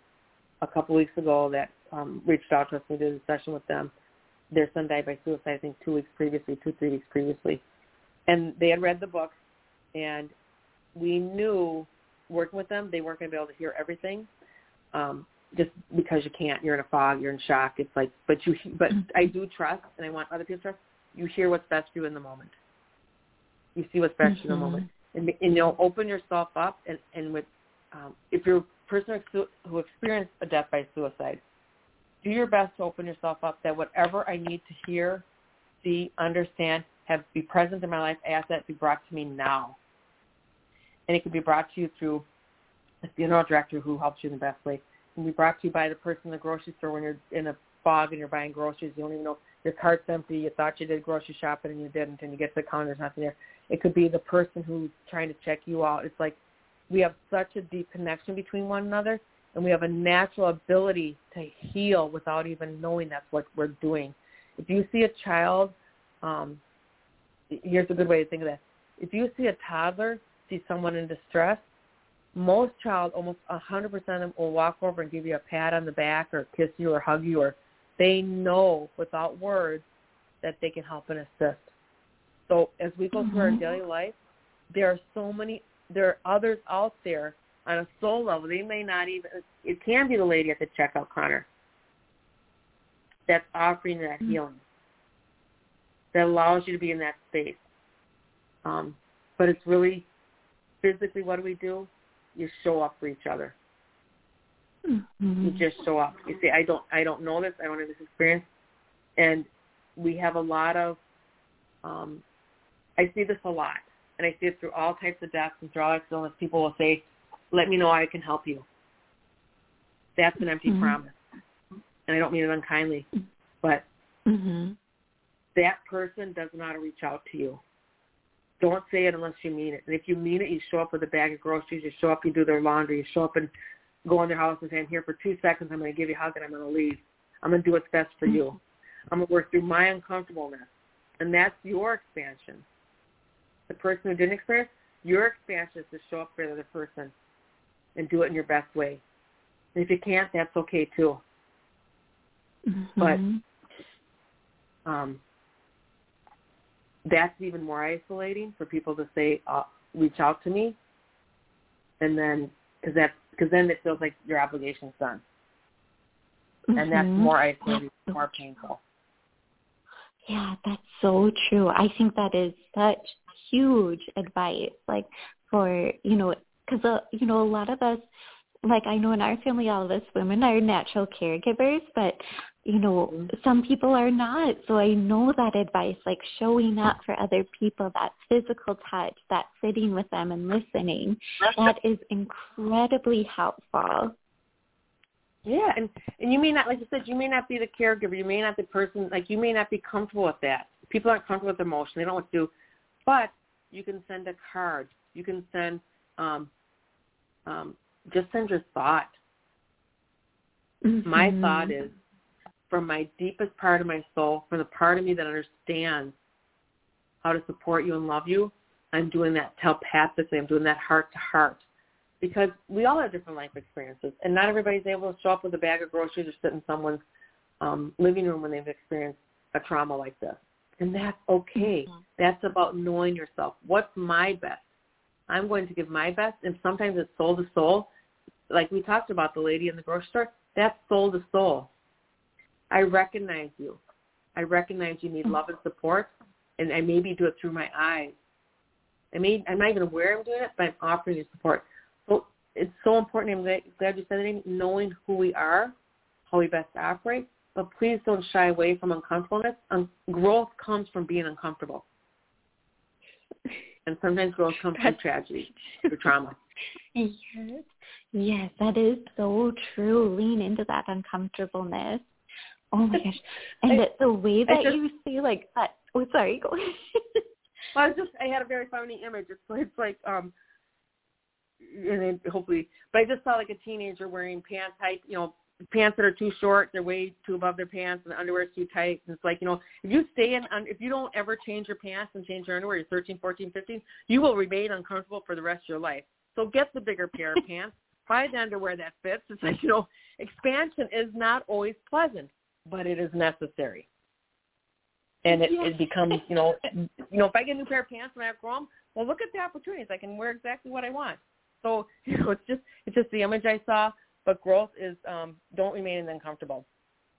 a couple weeks ago that um, reached out to us. We did a session with them. Their son died by suicide, I think, two weeks previously, two three weeks previously and they had read the book, and we knew working with them they weren't going to be able to hear everything, um, just because you can't. You're in a fog. You're in shock. It's like, but you, but I do trust, and I want other people to trust. You hear what's best for you in the moment. You see what's best mm-hmm. in the moment, and, and you know, open yourself up, and and with, um, if you're a person who experienced a death by suicide, do your best to open yourself up that whatever I need to hear, see, understand, have be present in my life, ask that be brought to me now. And it can be brought to you through a funeral director who helps you in the best way. It can be brought to you by the person in the grocery store when you're in a fog and you're buying groceries. You don't even know your cart's empty. You thought you did grocery shopping and you didn't, and you get to the counter, there's nothing there. It could be the person who's trying to check you out. It's like we have such a deep connection between one another, and we have a natural ability to heal without even knowing that's what we're doing. If you see a child um, here's a good way to think of that. If you see a toddler see someone in distress, most child, almost 100% of them will walk over and give you a pat on the back or kiss you or hug you or they know without words that they can help and assist. So as we go mm-hmm. through our mm-hmm. daily life, there are so many, there are others out there on a soul level. They may not even, it can be the lady at the checkout counter that's offering that mm-hmm. healing that allows you to be in that space. Um, but it's really physically what do we do? You show up for each other. Mm-hmm. You just show up. You say, I don't I don't know this, I don't have this experience and we have a lot of um I see this a lot. And I see it through all types of deaths and through all types of illness. People will say, Let me know I can help you. That's an empty mm-hmm. promise. And I don't mean it unkindly. But mm-hmm that person doesn't to reach out to you. Don't say it unless you mean it. And if you mean it, you show up with a bag of groceries. You show up, you do their laundry. You show up and go in their house and say, I'm here for two seconds. I'm going to give you a hug and I'm going to leave. I'm going to do what's best for you. Mm-hmm. I'm going to work through my uncomfortableness. And that's your expansion. The person who didn't experience, your expansion is to show up for the other person and do it in your best way. And if you can't, that's okay too. Mm-hmm. But um, that's even more isolating for people to say, uh, reach out to me, and then because that's because then it feels like your obligation's done, mm-hmm. and that's mm-hmm. more isolating, more painful. Yeah, that's so true. I think that is such huge advice, like for you know, because uh, you know a lot of us, like I know in our family, all of us women are natural caregivers, but you know, mm-hmm. some people are not. So I know that advice, like showing up for other people, that physical touch, that sitting with them and listening, that is incredibly helpful. Yeah, and and you may not, like you said, you may not be the caregiver. You may not be the person, like you may not be comfortable with that. People aren't comfortable with emotion. They don't what to do. But you can send a card. You can send, um, um, just send your thought. Mm-hmm. My thought is, from my deepest part of my soul, from the part of me that understands how to support you and love you, I'm doing that telepathically. I'm doing that heart to heart because we all have different life experiences, and not everybody's able to show up with a bag of groceries or sit in someone's um, living room when they've experienced a trauma like this. And that's okay. Mm-hmm. That's about knowing yourself. What's my best? I'm going to give my best, and sometimes it's soul to soul. Like we talked about the lady in the grocery store, that's soul to soul. I recognize you. I recognize you need love and support, and I maybe do it through my eyes. I may I'm not even aware I'm doing it, but I'm offering you support. It's so important. I'm glad you said it. Knowing who we are, how we best operate, but please don't shy away from uncomfortableness. Um, growth comes from being uncomfortable, and sometimes growth comes from tragedy or trauma. Yes, yes, that is so true. Lean into that uncomfortableness Oh my gosh! And I, the way that just, you say like that. Oh, sorry. Go. well, I was just I had a very funny image. It's like, it's like um, and then hopefully, but I just saw like a teenager wearing pants tight, you know, pants that are too short, they're way too above their pants, and the underwear is too tight. And it's like, you know, if you stay in, if you don't ever change your pants and change your underwear, you're 13, 14, 15, you will remain uncomfortable for the rest of your life. So get the bigger pair of pants, buy the underwear that fits. It's like, you know, expansion is not always pleasant but it is necessary. And it, it becomes, you know, you know, if I get a new pair of pants when I have them, well, look at the opportunities. I can wear exactly what I want. So, you know, it's just it's just the image I saw. But growth is um, don't remain in uncomfortable,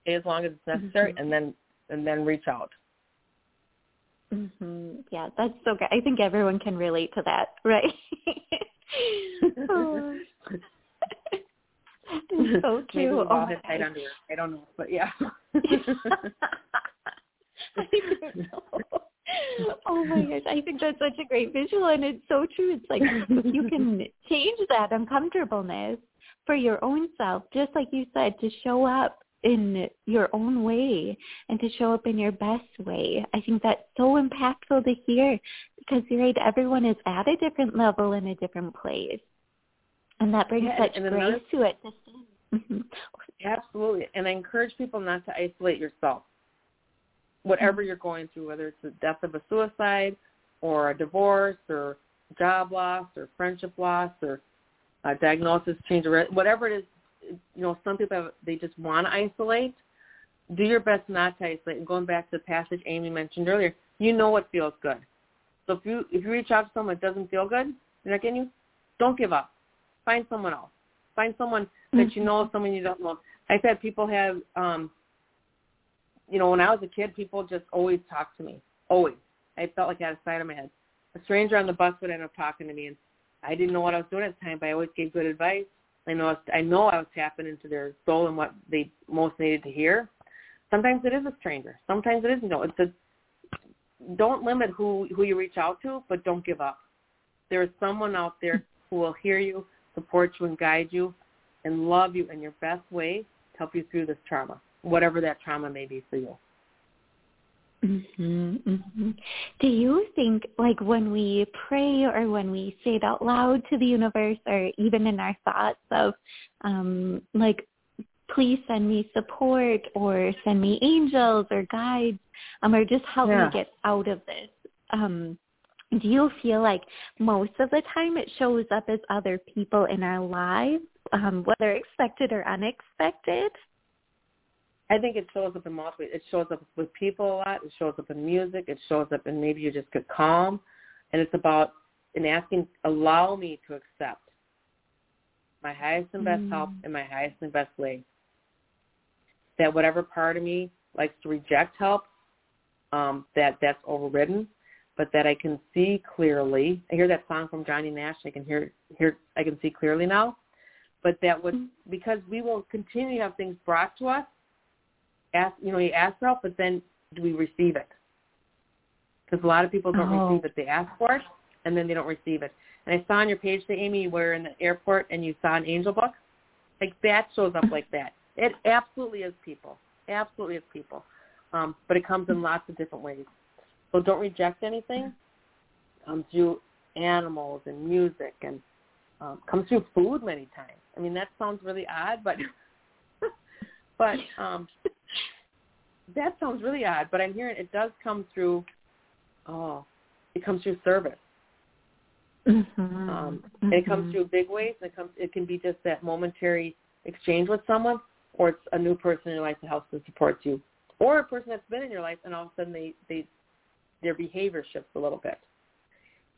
Stay as long as it's necessary, mm-hmm. and then and then reach out. Mhm. Yeah, that's so good. I think everyone can relate to that, right? oh. so cute. Maybe we've all had tight underwear. I don't know, but yeah. oh my gosh, I think that's such a great visual, and it's so true. It's like you can change that uncomfortableness for your own self, just like you said, to show up in your own way and to show up in your best way. I think that's so impactful to hear because you're right, everyone is at a different level in a different place. And that brings yeah, such grace to it. Mm-hmm. Absolutely. And I encourage people not to isolate yourself. Whatever mm-hmm. you're going through, whether it's the death of a suicide or a divorce or job loss or friendship loss or a diagnosis change, or whatever it is, you know, some people, have, they just want to isolate. Do your best not to isolate. And going back to the passage Amy mentioned earlier, you know what feels good. So if you if you reach out to someone that doesn't feel good, they're not getting you, don't give up Find someone else. Find someone that you know, someone you don't know. I said people have, um, you know, when I was a kid, people just always talked to me. Always. I felt like I had a side of my head. A stranger on the bus would end up talking to me, and I didn't know what I was doing at the time, but I always gave good advice. I know I, was, I know I was tapping into their soul and what they most needed to hear. Sometimes it is a stranger. Sometimes it isn't. No, it's a don't limit who who you reach out to, but don't give up. There is someone out there who will hear you, support you and guide you and love you in your best way to help you through this trauma, whatever that trauma may be for you. Mm-hmm, mm-hmm. Do you think, like, when we pray or when we say it out loud to the universe, or even in our thoughts of, um, like, please send me support or send me angels or guides, um, or just help yeah. me get out of this? Um, do you feel like most of the time it shows up as other people in our lives, um, whether expected or unexpected? I think it shows up in multiple. It shows up with people a lot. It shows up in music. It shows up in maybe you just get calm, and it's about in asking, allow me to accept my highest and best mm. help in my highest and best way. That whatever part of me likes to reject help, um, that that's overridden, but that I can see clearly. I hear that song from Johnny Nash. I can hear hear I can see clearly now. But that would mm. because we will continue to have things brought to us ask, you know, you ask for help, but then do we receive it? Because a lot of people don't oh. receive it. They ask for it, and then they don't receive it. And I saw on your page, say, Amy, you were in the airport and you saw an angel book. Like that shows up like that. It absolutely is people. Absolutely is people. Um, but it comes in lots of different ways. So don't reject anything. Comes through animals and music and um, comes through food many times. I mean, that sounds really odd, but but um, that sounds really odd, but I'm hearing it does come through. Oh, it comes through service. Mm-hmm. Um, mm-hmm. It comes through big ways. And it comes. It can be just that momentary exchange with someone, or it's a new person in your life that helps and supports you, or a person that's been in your life and all of a sudden they they their behavior shifts a little bit.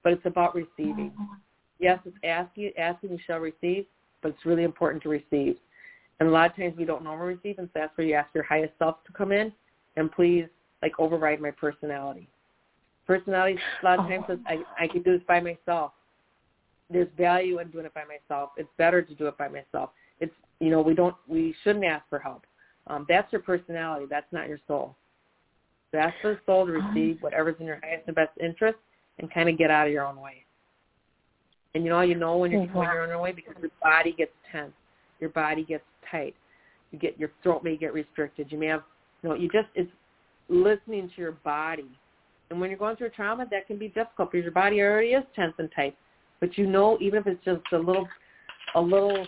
But it's about receiving. Mm-hmm. Yes, it's asking. Asking you shall receive, but it's really important to receive. And a lot of times we don't normally receive, and so that's where you ask your highest self to come in and please like override my personality. Personality a lot of times says I, I can do this by myself. There's value in doing it by myself. It's better to do it by myself. It's you know we don't we shouldn't ask for help. Um, that's your personality. That's not your soul. So ask for the soul to receive whatever's in your highest and best interest, and kind of get out of your own way. And you know you know when you're oh, going your own way because your body gets tense, your body gets tight. You get your throat may get restricted. You may have, you know, you just it's listening to your body. And when you're going through a trauma, that can be difficult because your body already is tense and tight. But you know, even if it's just a little, a little,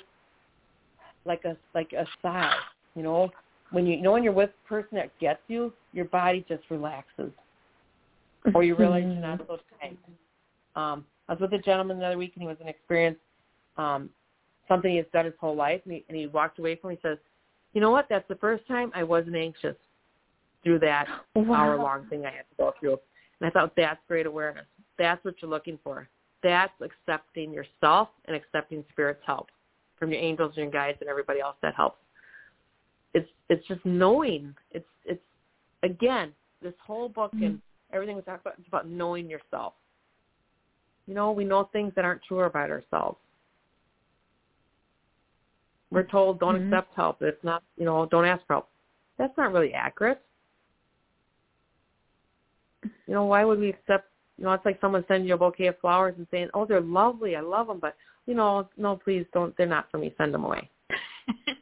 like a like a sigh, you know, when you, you know when you're with a person that gets you, your body just relaxes, or you realize you're not so tight. Um, I was with a gentleman the other week, and he was an experienced um, something he's done his whole life, and he, and he walked away from. It, he says, "You know what? That's the first time I wasn't anxious through that wow. hour-long thing I had to go through." And I thought that's great awareness. That's what you're looking for. That's accepting yourself and accepting spirit's help from your angels and your guides and everybody else that helps. It's it's just knowing. It's it's again this whole book mm-hmm. and everything we talk about. It's about knowing yourself. You know, we know things that aren't true about ourselves we're told don't mm-hmm. accept help. It's not, you know, don't ask for help. That's not really accurate. You know, why would we accept, you know, it's like someone sending you a bouquet of flowers and saying, oh, they're lovely. I love them. But, you know, no, please don't. They're not for me. Send them away.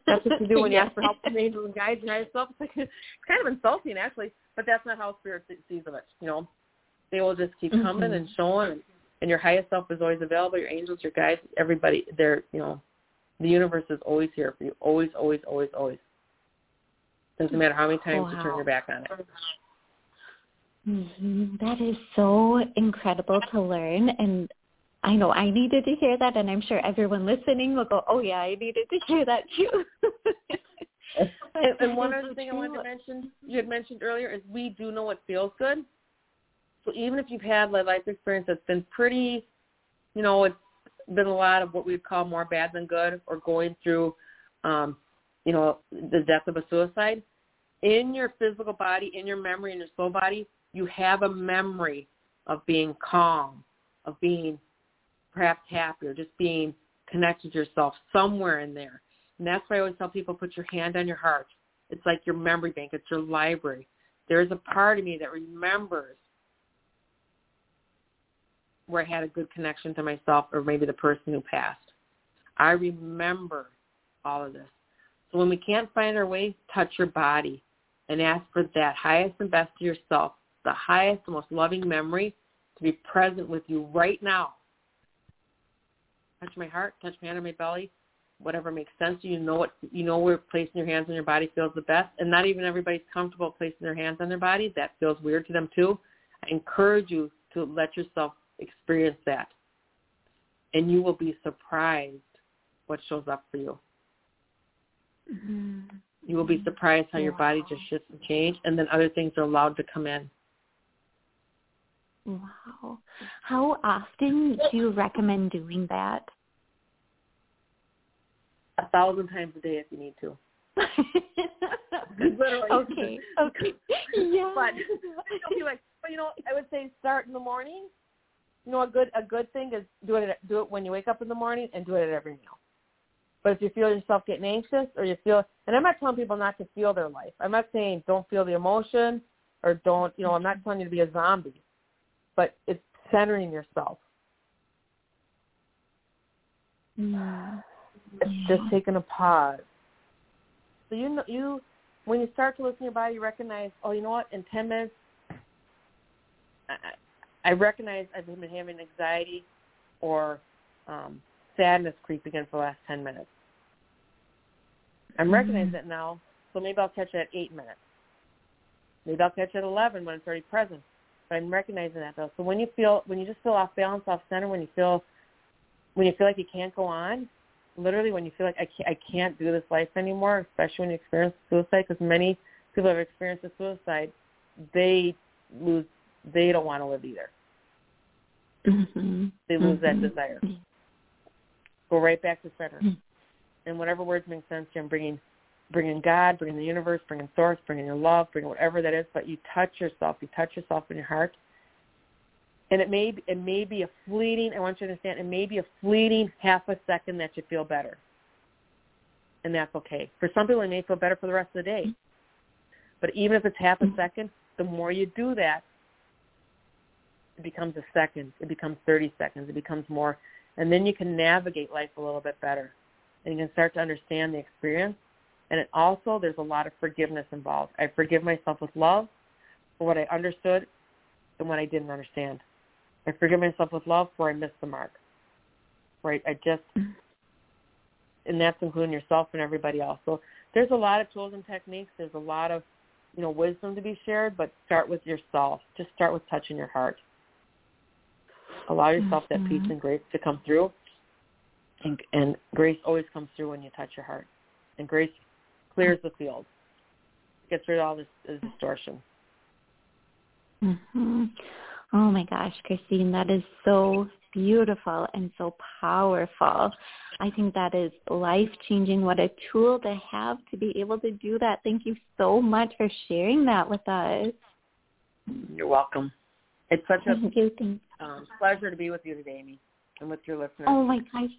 that's what you do when you ask for help from angels and guides and yourself. It's, like, it's kind of insulting, actually. But that's not how spirit sees of it. You know, they will just keep coming mm-hmm. and showing. And, and your highest self is always available. Your angels, your guides, everybody, they're, you know, the universe is always here for you. Always, always, always, always. Doesn't matter how many times wow. you turn your back on it. Mm-hmm. That is so incredible to learn. And I know I needed to hear that, and I'm sure everyone listening will go, oh, yeah, I needed to hear that too. and, and one other thing I wanted to mention, you had mentioned earlier, is we do know what feels good. So even if you've had a life experience that's been pretty, you know, it's been a lot of what we'd call more bad than good or going through, um, you know, the death of a suicide. In your physical body, in your memory, in your soul body, you have a memory of being calm, of being perhaps happy or just being connected to yourself somewhere in there. And that's why I always tell people, put your hand on your heart. It's like your memory bank. It's your library. There's a part of me that remembers where I had a good connection to myself or maybe the person who passed. I remember all of this. So when we can't find our way, touch your body and ask for that highest and best of yourself the highest, the most loving memory to be present with you right now. Touch my heart, touch my hand on my belly, whatever makes sense. You know what you know where placing your hands on your body feels the best, and not even everybody's comfortable placing their hands on their body. That feels weird to them too. I encourage you to let yourself experience that, and you will be surprised what shows up for you. Mm-hmm. You will be surprised how your body just shifts and changes, and then other things are allowed to come in. Wow. How often do you recommend doing that? A thousand times a day if you need to. Literally. Okay. Okay. Yeah. But like, but you know, I would say start in the morning. You know, a good a good thing is do it do it when you wake up in the morning and do it at every meal. But if you feel yourself getting anxious or you feel, and I'm not telling people not to feel their life. I'm not saying don't feel the emotion or don't, you know, I'm not telling you to be a zombie, but it's centering yourself. Yeah. It's just taking a pause. So you know, you when you start to listen to your body, you recognize, oh, you know what? In ten minutes, I, I recognize I've been having anxiety or um, sadness creeping in for the last 10 minutes. I'm mm-hmm. recognizing it now, so maybe I'll catch it at 8 minutes. Maybe I'll catch it at 11 when it's already present. But I'm recognizing that though. So when you feel, when you just feel off balance, off center, when you feel, when you feel like you can't go on, literally when you feel like I can't, I can't do this life anymore, especially when you experience suicide, because many people have experienced suicide, they lose, they don't want to live either. Mm-hmm. They lose mm-hmm. that desire. Go right back to center. Mm-hmm. And whatever words make sense to you, I'm bringing, bringing God, bringing the universe, bringing source, bringing your love, bringing whatever that is. But you touch yourself. You touch yourself in your heart. And it may, it may be a fleeting, I want you to understand, it may be a fleeting half a second that you feel better. And that's okay. For some people, it may feel better for the rest of the day. But even if it's half a mm-hmm. second, the more you do that, it becomes a second. It becomes 30 seconds. It becomes more and then you can navigate life a little bit better. And you can start to understand the experience. And it also, there's a lot of forgiveness involved. I forgive myself with love for what I understood and what I didn't understand. I forgive myself with love for I missed the mark. Right? I just, and that's including yourself and everybody else. So there's a lot of tools and techniques. There's a lot of, you know, wisdom to be shared, but start with yourself. Just start with touching your heart. Allow yourself mm-hmm. that peace mm-hmm. and grace to come through. And, and grace always comes through when you touch your heart. And grace clears the field, gets rid of all this, this distortion. Mm-hmm. Oh my gosh, Kristine, that is so beautiful and so powerful. I think that is life changing. What a tool to have to be able to do that. Thank you so much for sharing that with us. You're welcome. It's such a thank you, thank um, pleasure to be with you today, Amy, and with your listeners. Oh my gosh.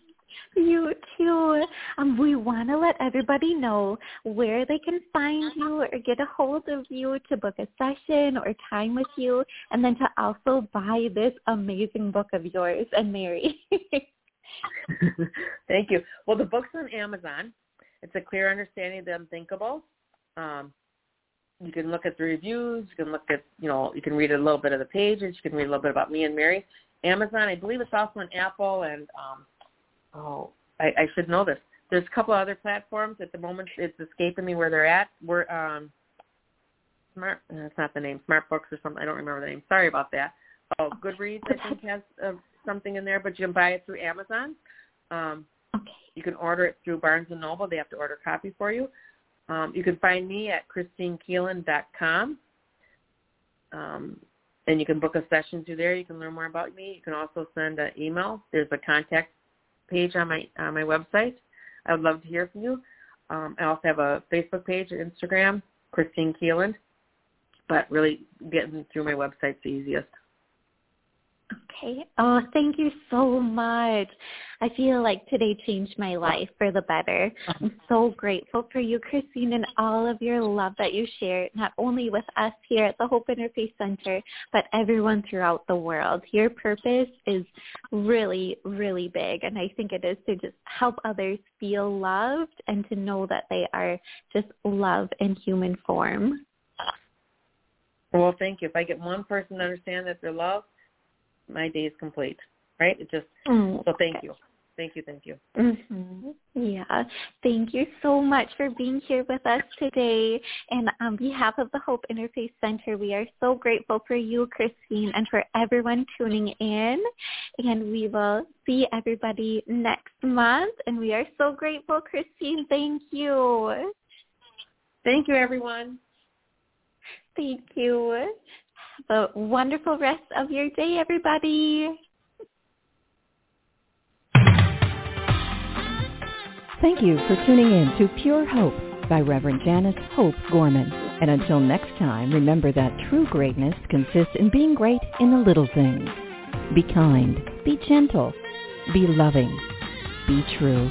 You too. Um, we want to let everybody know where they can find you or get a hold of you to book a session or time with you, and then to also buy this amazing book of yours and Mary. Thank you. Well, the book's on Amazon. It's a clear understanding of the unthinkable. Um, you can look at the reviews. You can look at, you know, you can read a little bit of the pages. You can read a little bit about me and Mary. Amazon, I believe it's also on Apple and, um, oh, I, I should know this. There's a couple other platforms at the moment. It's escaping me where they're at. We're um, Smart. That's not the name. Smart Books or something. I don't remember the name. Sorry about that. Oh, Goodreads I think has uh, something in there, but you can buy it through Amazon. Um, okay. You can order it through Barnes and Noble. They have to order a copy for you. Um, you can find me at kristinekieland.com. Um, and you can book a session through there. You can learn more about me. You can also send an email. There's a contact page on my on my website. I would love to hear from you. Um, I also have a Facebook page and Instagram, Kristine Kieland. But really, getting through my website's the easiest. Okay. Oh, thank you so much. I feel like today changed my life for the better. I'm uh-huh. so grateful for you, Kristine, and all of your love that you share, not only with us here at the Hope Interfaith Center, but everyone throughout the world. Your purpose is really, really big, and I think it is to just help others feel loved and to know that they are just love in human form. Well, thank you. If I get one person to understand that they're loved, my day is complete. Right? It just Mm, so thank you. Thank you, thank you. hmm Yeah. Thank you so much for being here with us today. And on behalf of the Hope Interfaith Center, we are so grateful for you, Kristine, and for everyone tuning in. And we will see everybody next month. And we are so grateful, Kristine. Thank you. Thank you, everyone. Thank you. A wonderful rest of your day, everybody. Thank you for tuning in to Pure Hope by Reverend Janice Hope Gorman. And until next time, remember that true greatness consists in being great in the little things. Be kind, be gentle, be loving, be true.